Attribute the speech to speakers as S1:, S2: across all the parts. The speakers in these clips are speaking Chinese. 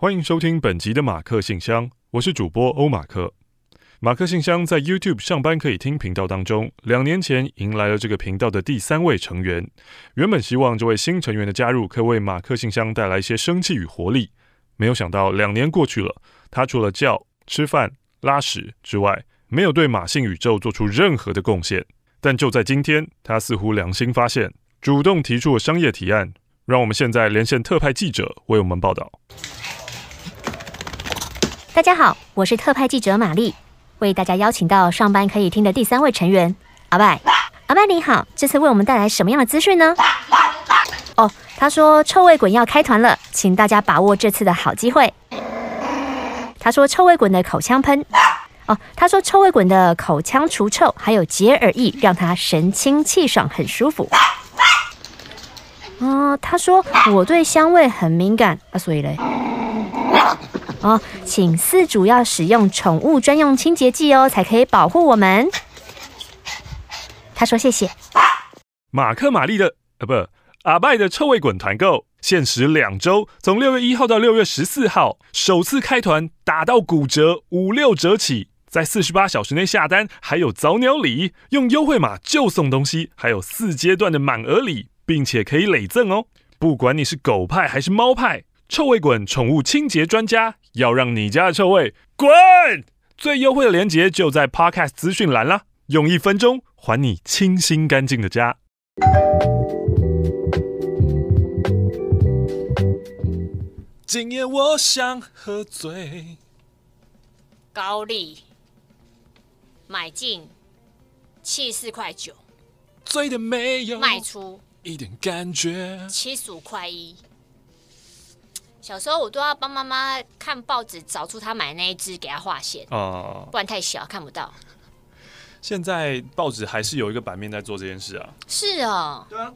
S1: 欢迎收听本集的马克信箱，我是主播欧马克。马克信箱在 YouTube 上班可以听频道当中，两年前迎来了这个频道的第三位成员。原本希望这位新成员的加入可以为马克信箱带来一些生气与活力，没有想到两年过去了，他除了叫、吃饭、拉屎之外，没有对马信宇宙做出任何的贡献。但就在今天，他似乎良心发现，主动提出了商业提案。让我们现在连线特派记者为我们报道。
S2: 大家好，我是特派记者玛丽，为大家邀请到上班可以听的第三位成员阿拜。阿拜你好，这次为我们带来什么样的资讯呢？哦，他说臭味滚要开团了，请大家把握这次的好机会。他说臭味滚的口腔喷，哦，他说臭味滚的口腔除臭还有洁耳液，让他神清气爽，很舒服。哦，他说我对香味很敏感啊，所以嘞，哦，请饲主要使用宠物专用清洁剂哦，才可以保护我们。他说谢谢。
S1: 马克玛丽的啊，不，阿拜的臭味滚团购，限时两周，从六月一号到六月十四号，首次开团打到骨折，五六折起，在四十八小时内下单，还有早鸟礼，用优惠码就送东西，还有四阶段的满额礼。并且可以累赠哦！不管你是狗派还是猫派，臭味滚宠物清洁专家要让你家的臭味滚！最优惠的链接就在 Podcast 资讯栏啦，用一分钟还你清新干净的家。今夜我想喝醉，
S3: 高丽买进七十四块九，
S1: 醉的没有
S3: 卖出。
S1: 一点感觉，
S3: 七十五块一。小时候我都要帮妈妈看报纸，找出她买那一只，给她画线哦，不然太小看不到。
S1: 现在报纸还是有一个版面在做这件事啊？
S3: 是哦，
S1: 对啊，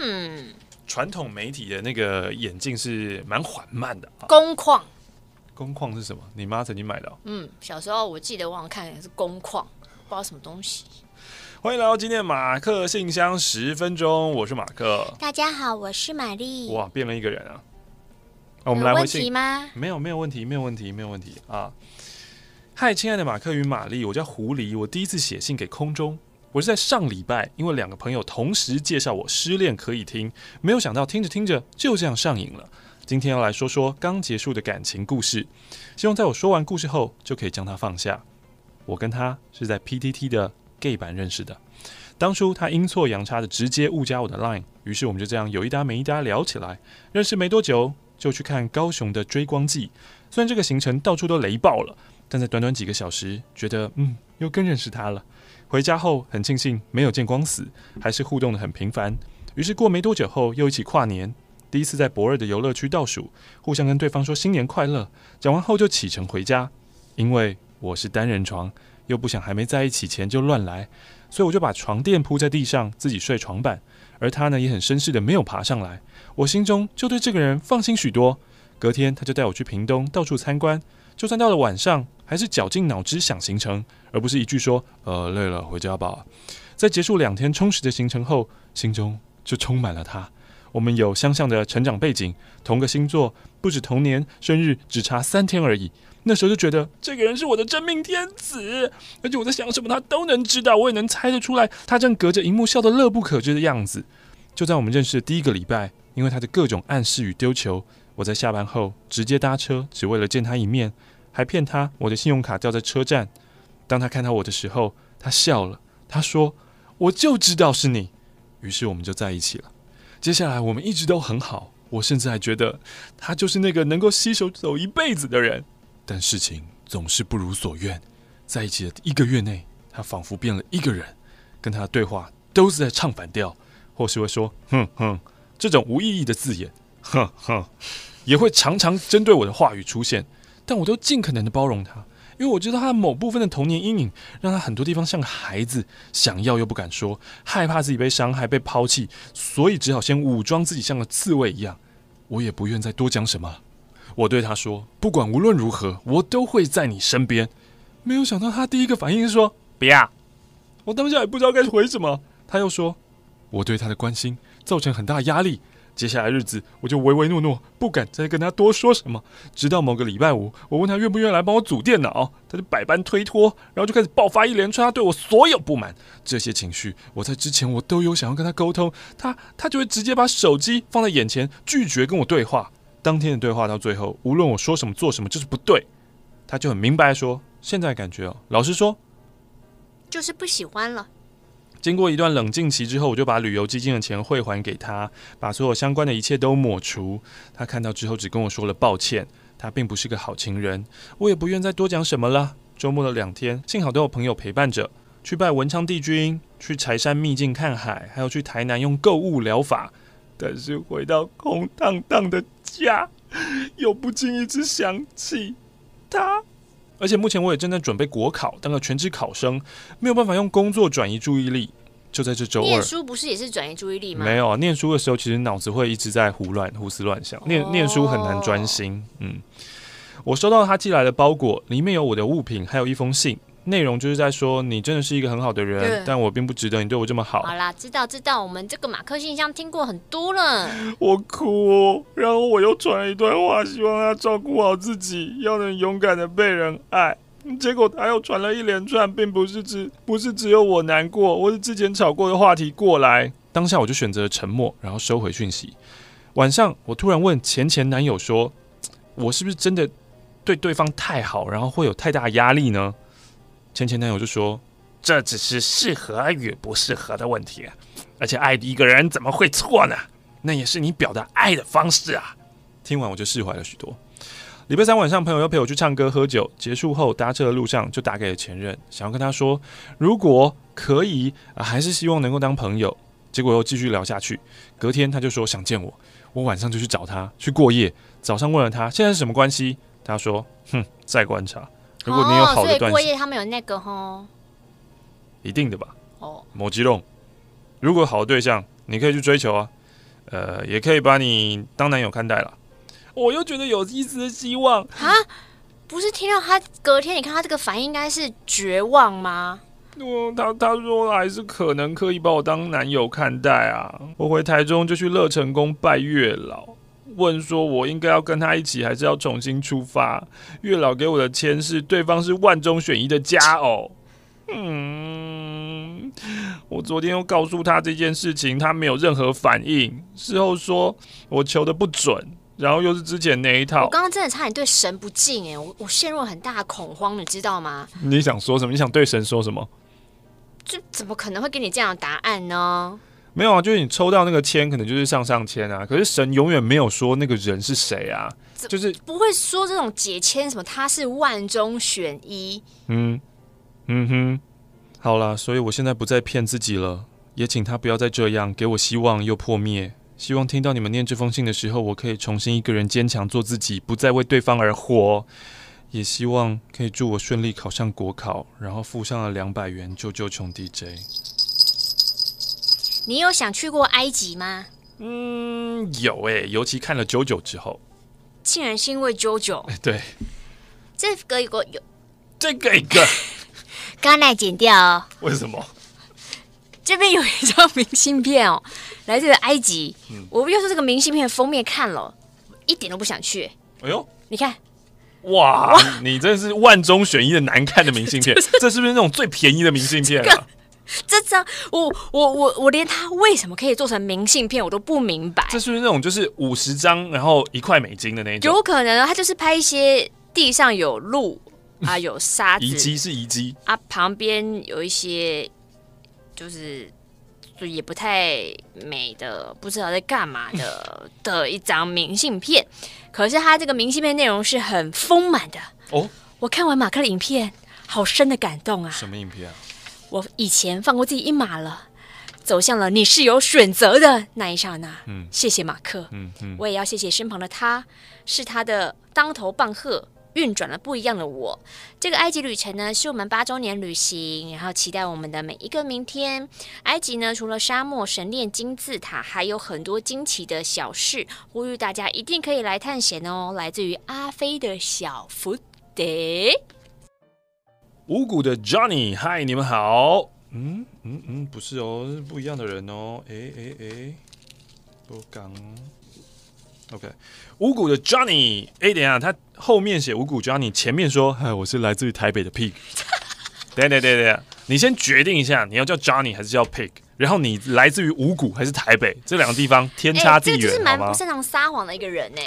S3: 嗯，
S1: 传统媒体的那个眼镜是蛮缓慢的。
S3: 工矿，
S1: 工矿是什么？你妈曾经买的？
S3: 嗯，小时候我记得我好像看的是工矿，不知道什么东西。
S1: 欢迎来到今天的马克信箱十分钟，我是马克。
S3: 大家好，我是玛丽。
S1: 哇，变了一个人啊！我们来回信
S3: 吗？
S1: 没有，没有问题，没有问题，没有问题啊！嗨，亲爱的马克与玛丽，我叫狐狸，我第一次写信给空中，我是在上礼拜，因为两个朋友同时介绍我失恋可以听，没有想到听着听着就这样上瘾了。今天要来说说刚结束的感情故事，希望在我说完故事后就可以将它放下。我跟他是在 PTT 的。gay 版认识的，当初他阴错阳差的直接误加我的 line，于是我们就这样有一搭没一搭聊起来。认识没多久就去看高雄的追光祭，虽然这个行程到处都雷爆了，但在短短几个小时，觉得嗯又更认识他了。回家后很庆幸没有见光死，还是互动得很频繁。于是过没多久后又一起跨年，第一次在驳二的游乐区倒数，互相跟对方说新年快乐。讲完后就启程回家，因为我是单人床。又不想还没在一起前就乱来，所以我就把床垫铺在地上，自己睡床板。而他呢，也很绅士的没有爬上来。我心中就对这个人放心许多。隔天他就带我去屏东到处参观，就算到了晚上，还是绞尽脑汁想行程，而不是一句说“呃，累了，回家吧”。在结束两天充实的行程后，心中就充满了他。我们有相像的成长背景，同个星座，不止同年生日只差三天而已。那时候就觉得这个人是我的真命天子，而且我在想什么他都能知道，我也能猜得出来，他正隔着荧幕笑得乐不可支的样子。就在我们认识的第一个礼拜，因为他的各种暗示与丢球，我在下班后直接搭车，只为了见他一面，还骗他我的信用卡掉在车站。当他看到我的时候，他笑了，他说：“我就知道是你。”于是我们就在一起了。接下来我们一直都很好，我甚至还觉得他就是那个能够携手走一辈子的人。但事情总是不如所愿，在一起的一个月内，他仿佛变了一个人，跟他的对话都是在唱反调，或是会说“哼哼”这种无意义的字眼，“哼哼”也会常常针对我的话语出现，但我都尽可能的包容他，因为我知道他某部分的童年阴影，让他很多地方像个孩子，想要又不敢说，害怕自己被伤害、被抛弃，所以只好先武装自己，像个刺猬一样。我也不愿再多讲什么。我对他说：“不管无论如何，我都会在你身边。”没有想到，他第一个反应是说：“不要。”我当下也不知道该回什么。他又说：“我对他的关心造成很大压力，接下来日子，我就唯唯诺诺，不敢再跟他多说什么。直到某个礼拜五，我问他愿不愿意来帮我组电脑，他就百般推脱，然后就开始爆发一连串他对我所有不满。这些情绪，我在之前我都有想要跟他沟通，他他就会直接把手机放在眼前，拒绝跟我对话。当天的对话到最后，无论我说什么做什么就是不对，他就很明白说，现在感觉哦，老实说，
S3: 就是不喜欢了。
S1: 经过一段冷静期之后，我就把旅游基金的钱汇还给他，把所有相关的一切都抹除。他看到之后，只跟我说了抱歉。他并不是个好情人，我也不愿再多讲什么了。周末的两天，幸好都有朋友陪伴着，去拜文昌帝君，去柴山秘境看海，还有去台南用购物疗法。但是回到空荡荡的家，又不经意之想起他。而且目前我也正在准备国考，当个全职考生，没有办法用工作转移注意力。就在这周二，
S3: 念书不是也是转移注意力吗？
S1: 没有啊，念书的时候其实脑子会一直在胡乱、胡思乱想，念念书很难专心。嗯，我收到他寄来的包裹，里面有我的物品，还有一封信。内容就是在说，你真的是一个很好的人，但我并不值得你对我这么好。
S3: 好啦，知道知道，我们这个马克信箱听过很多了。
S1: 我哭哦，然后我又传了一段话，希望他照顾好自己，要能勇敢的被人爱。结果他又传了一连串，并不是只不是只有我难过，我是之前吵过的话题过来。当下我就选择了沉默，然后收回讯息。晚上我突然问前前男友说：“我是不是真的对对方太好，然后会有太大压力呢？”前前男友就说：“这只是适合与不适合的问题，而且爱一个人怎么会错呢？那也是你表达爱的方式啊。”听完我就释怀了许多。礼拜三晚上，朋友又陪我去唱歌喝酒，结束后搭车的路上就打给了前任，想要跟他说，如果可以，啊，还是希望能够当朋友。结果又继续聊下去，隔天他就说想见我，我晚上就去找他去过夜。早上问了他现在是什么关系，他说：“哼，再观察。”如果你有好的段，
S3: 哦，所以过夜他们有那个吼，
S1: 一定的吧？
S3: 哦，
S1: 某激动。如果好的对象，你可以去追求啊，呃，也可以把你当男友看待了。我又觉得有一丝希望
S3: 啊！不是听到他隔天，你看他这个反应应该是绝望吗？
S1: 我，他他说还是可能可以把我当男友看待啊。我回台中就去乐成宫拜月老。问说：“我应该要跟他一起，还是要重新出发？”月老给我的签是对方是万中选一的佳偶。嗯，我昨天又告诉他这件事情，他没有任何反应。事后说我求的不准，然后又是之前那一套。
S3: 我刚刚真的差点对神不敬哎，我我陷入了很大的恐慌，你知道吗？
S1: 你想说什么？你想对神说什么？
S3: 这怎么可能会给你这样的答案呢？
S1: 没有啊，就是你抽到那个签，可能就是上上签啊。可是神永远没有说那个人是谁啊，就是
S3: 不会说这种解签什么，他是万中选一。
S1: 嗯嗯哼，好了，所以我现在不再骗自己了，也请他不要再这样给我希望又破灭。希望听到你们念这封信的时候，我可以重新一个人坚强做自己，不再为对方而活。也希望可以祝我顺利考上国考，然后付上了两百元救救穷 DJ。
S3: 你有想去过埃及吗？
S1: 嗯，有诶、欸，尤其看了《JoJo》之后，
S3: 竟然是因为《JoJo》。
S1: 对，
S3: 这个一个有，
S1: 这个一个，
S3: 刚来剪掉哦。
S1: 为什么？
S3: 这边有一张明信片哦，来自埃及。嗯、我又是这个明信片封面看了，一点都不想去。
S1: 哎呦，
S3: 你看，
S1: 哇，哇你真的是万中选一的难看的明信片，就是、这是不是那种最便宜的明信片啊？
S3: 这张我我我我连它为什么可以做成明信片我都不明白。
S1: 这是不是那种就是五十张然后一块美金的那种？
S3: 有可能，他就是拍一些地上有路啊，有沙 子，
S1: 遗迹是遗迹
S3: 啊，旁边有一些就是就也不太美的，不知道在干嘛的 的一张明信片。可是他这个明信片内容是很丰满的哦。我看完马克的影片，好深的感动啊！
S1: 什么影片啊？
S3: 我以前放过自己一马了，走向了你是有选择的那一刹那。嗯，谢谢马克。嗯嗯，我也要谢谢身旁的他，是他的当头棒喝，运转了不一样的我。这个埃及旅程呢，是我们八周年旅行，然后期待我们的每一个明天。埃及呢，除了沙漠、神殿、金字塔，还有很多惊奇的小事，呼吁大家一定可以来探险哦。来自于阿飞的小福德。
S1: 五谷的 Johnny，嗨，你们好。嗯嗯嗯，不是哦，是不一样的人哦。哎哎哎，不讲。OK，五谷的 Johnny，哎，等一下，他后面写五谷 Johnny，前面说，哎，我是来自于台北的 Pig。对对对对，你先决定一下，你要叫 Johnny 还是叫 Pig？然后你来自于五谷还是台北？这两个地方天差地远，
S3: 欸、这是蛮不擅长撒谎的一个人呢。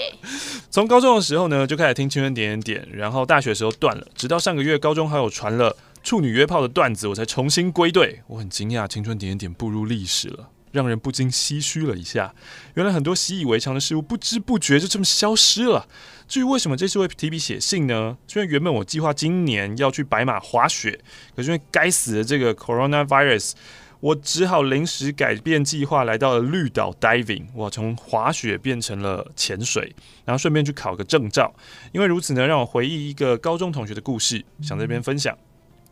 S1: 从高中的时候呢，就开始听青春点点点，然后大学的时候断了，直到上个月高中好友传了处女约炮的段子，我才重新归队。我很惊讶，青春点点点步入历史了。让人不禁唏嘘了一下，原来很多习以为常的事物不知不觉就这么消失了。至于为什么这次会提笔写信呢？因为原本我计划今年要去白马滑雪，可是因为该死的这个 coronavirus，我只好临时改变计划，来到了绿岛 diving。我从滑雪变成了潜水，然后顺便去考个证照。因为如此呢，让我回忆一个高中同学的故事，想在这边分享。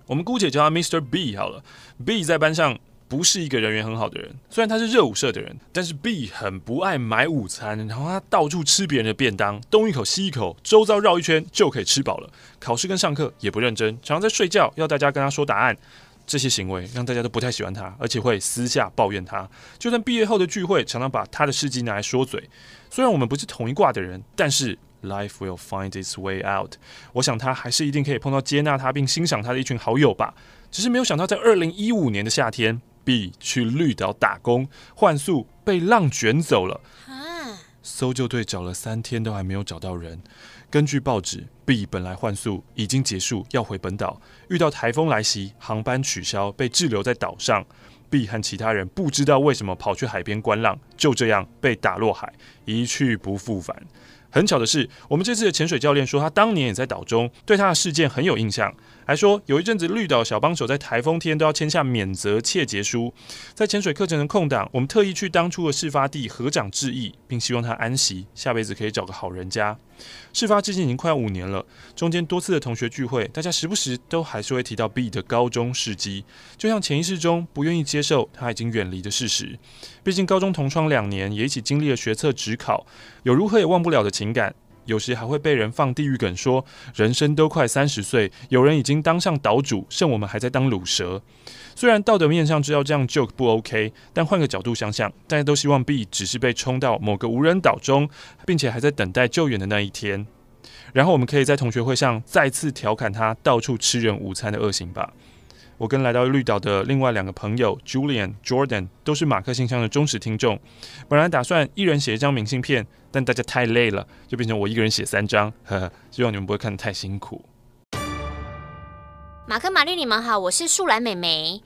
S1: 我们姑且叫他 Mr. B 好了，B 在班上。不是一个人缘很好的人，虽然他是热舞社的人，但是 B 很不爱买午餐，然后他到处吃别人的便当，东一口西一口，周遭绕一圈就可以吃饱了。考试跟上课也不认真，常常在睡觉，要大家跟他说答案。这些行为让大家都不太喜欢他，而且会私下抱怨他。就算毕业后的聚会，常常把他的事迹拿来说嘴。虽然我们不是同一挂的人，但是 life will find its way out。我想他还是一定可以碰到接纳他并欣赏他的一群好友吧。只是没有想到，在二零一五年的夏天。B 去绿岛打工换宿，被浪卷走了。搜救队找了三天都还没有找到人。根据报纸，B 本来换宿已经结束，要回本岛，遇到台风来袭，航班取消，被滞留在岛上。B 和其他人不知道为什么跑去海边观浪，就这样被打落海，一去不复返。很巧的是，我们这次的潜水教练说，他当年也在岛中，对他的事件很有印象，还说有一阵子绿岛小帮手在台风天都要签下免责切结书。在潜水课程的空档，我们特意去当初的事发地合掌致意，并希望他安息，下辈子可以找个好人家。事发至今已经快五年了，中间多次的同学聚会，大家时不时都还是会提到 B 的高中事迹，就像潜意识中不愿意接受他已经远离的事实。毕竟高中同窗两年，也一起经历了学测、职考，有如何也忘不了的情感。有时还会被人放地狱梗说，人生都快三十岁，有人已经当上岛主，剩我们还在当卤蛇。虽然道德面上知道这样 joke 不 OK，但换个角度想想，大家都希望 B 只是被冲到某个无人岛中，并且还在等待救援的那一天，然后我们可以在同学会上再次调侃他到处吃人午餐的恶行吧。我跟来到绿岛的另外两个朋友 Julian、Jordan 都是马克信箱的忠实听众。本来打算一人写一张明信片，但大家太累了，就变成我一个人写三张。呵呵，希望你们不会看得太辛苦。
S3: 马克、玛丽，你们好，我是树懒美眉。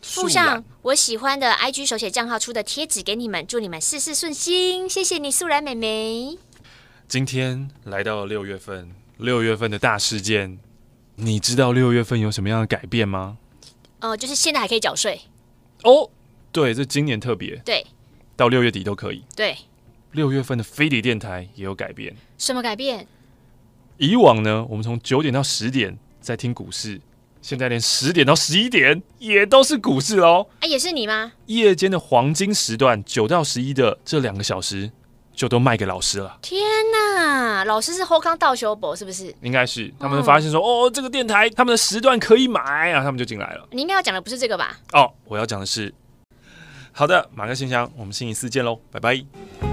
S3: 附上我喜欢的 IG 手写账号出的贴纸给你们，祝你们事事顺心。谢谢你，树懒美眉。
S1: 今天来到了六月份，六月份的大事件，你知道六月份有什么样的改变吗？
S3: 哦、呃，就是现在还可以缴税
S1: 哦。对，这今年特别。
S3: 对，
S1: 到六月底都可以。
S3: 对，
S1: 六月份的飞碟电台也有改变。
S3: 什么改变？
S1: 以往呢，我们从九点到十点在听股市，现在连十点到十一点也都是股市喽。
S3: 哎、啊，也是你吗？
S1: 夜间的黄金时段，九到十一的这两个小时。就都卖给老师了。
S3: 天哪，老师是后康道修博是不是？
S1: 应该是，他们发现说，哦，哦，这个电台他们的时段可以买啊，他们就进来了。
S3: 你应该要讲的不是这个吧？
S1: 哦，我要讲的是，好的，马克信箱，我们星期四见喽，拜拜。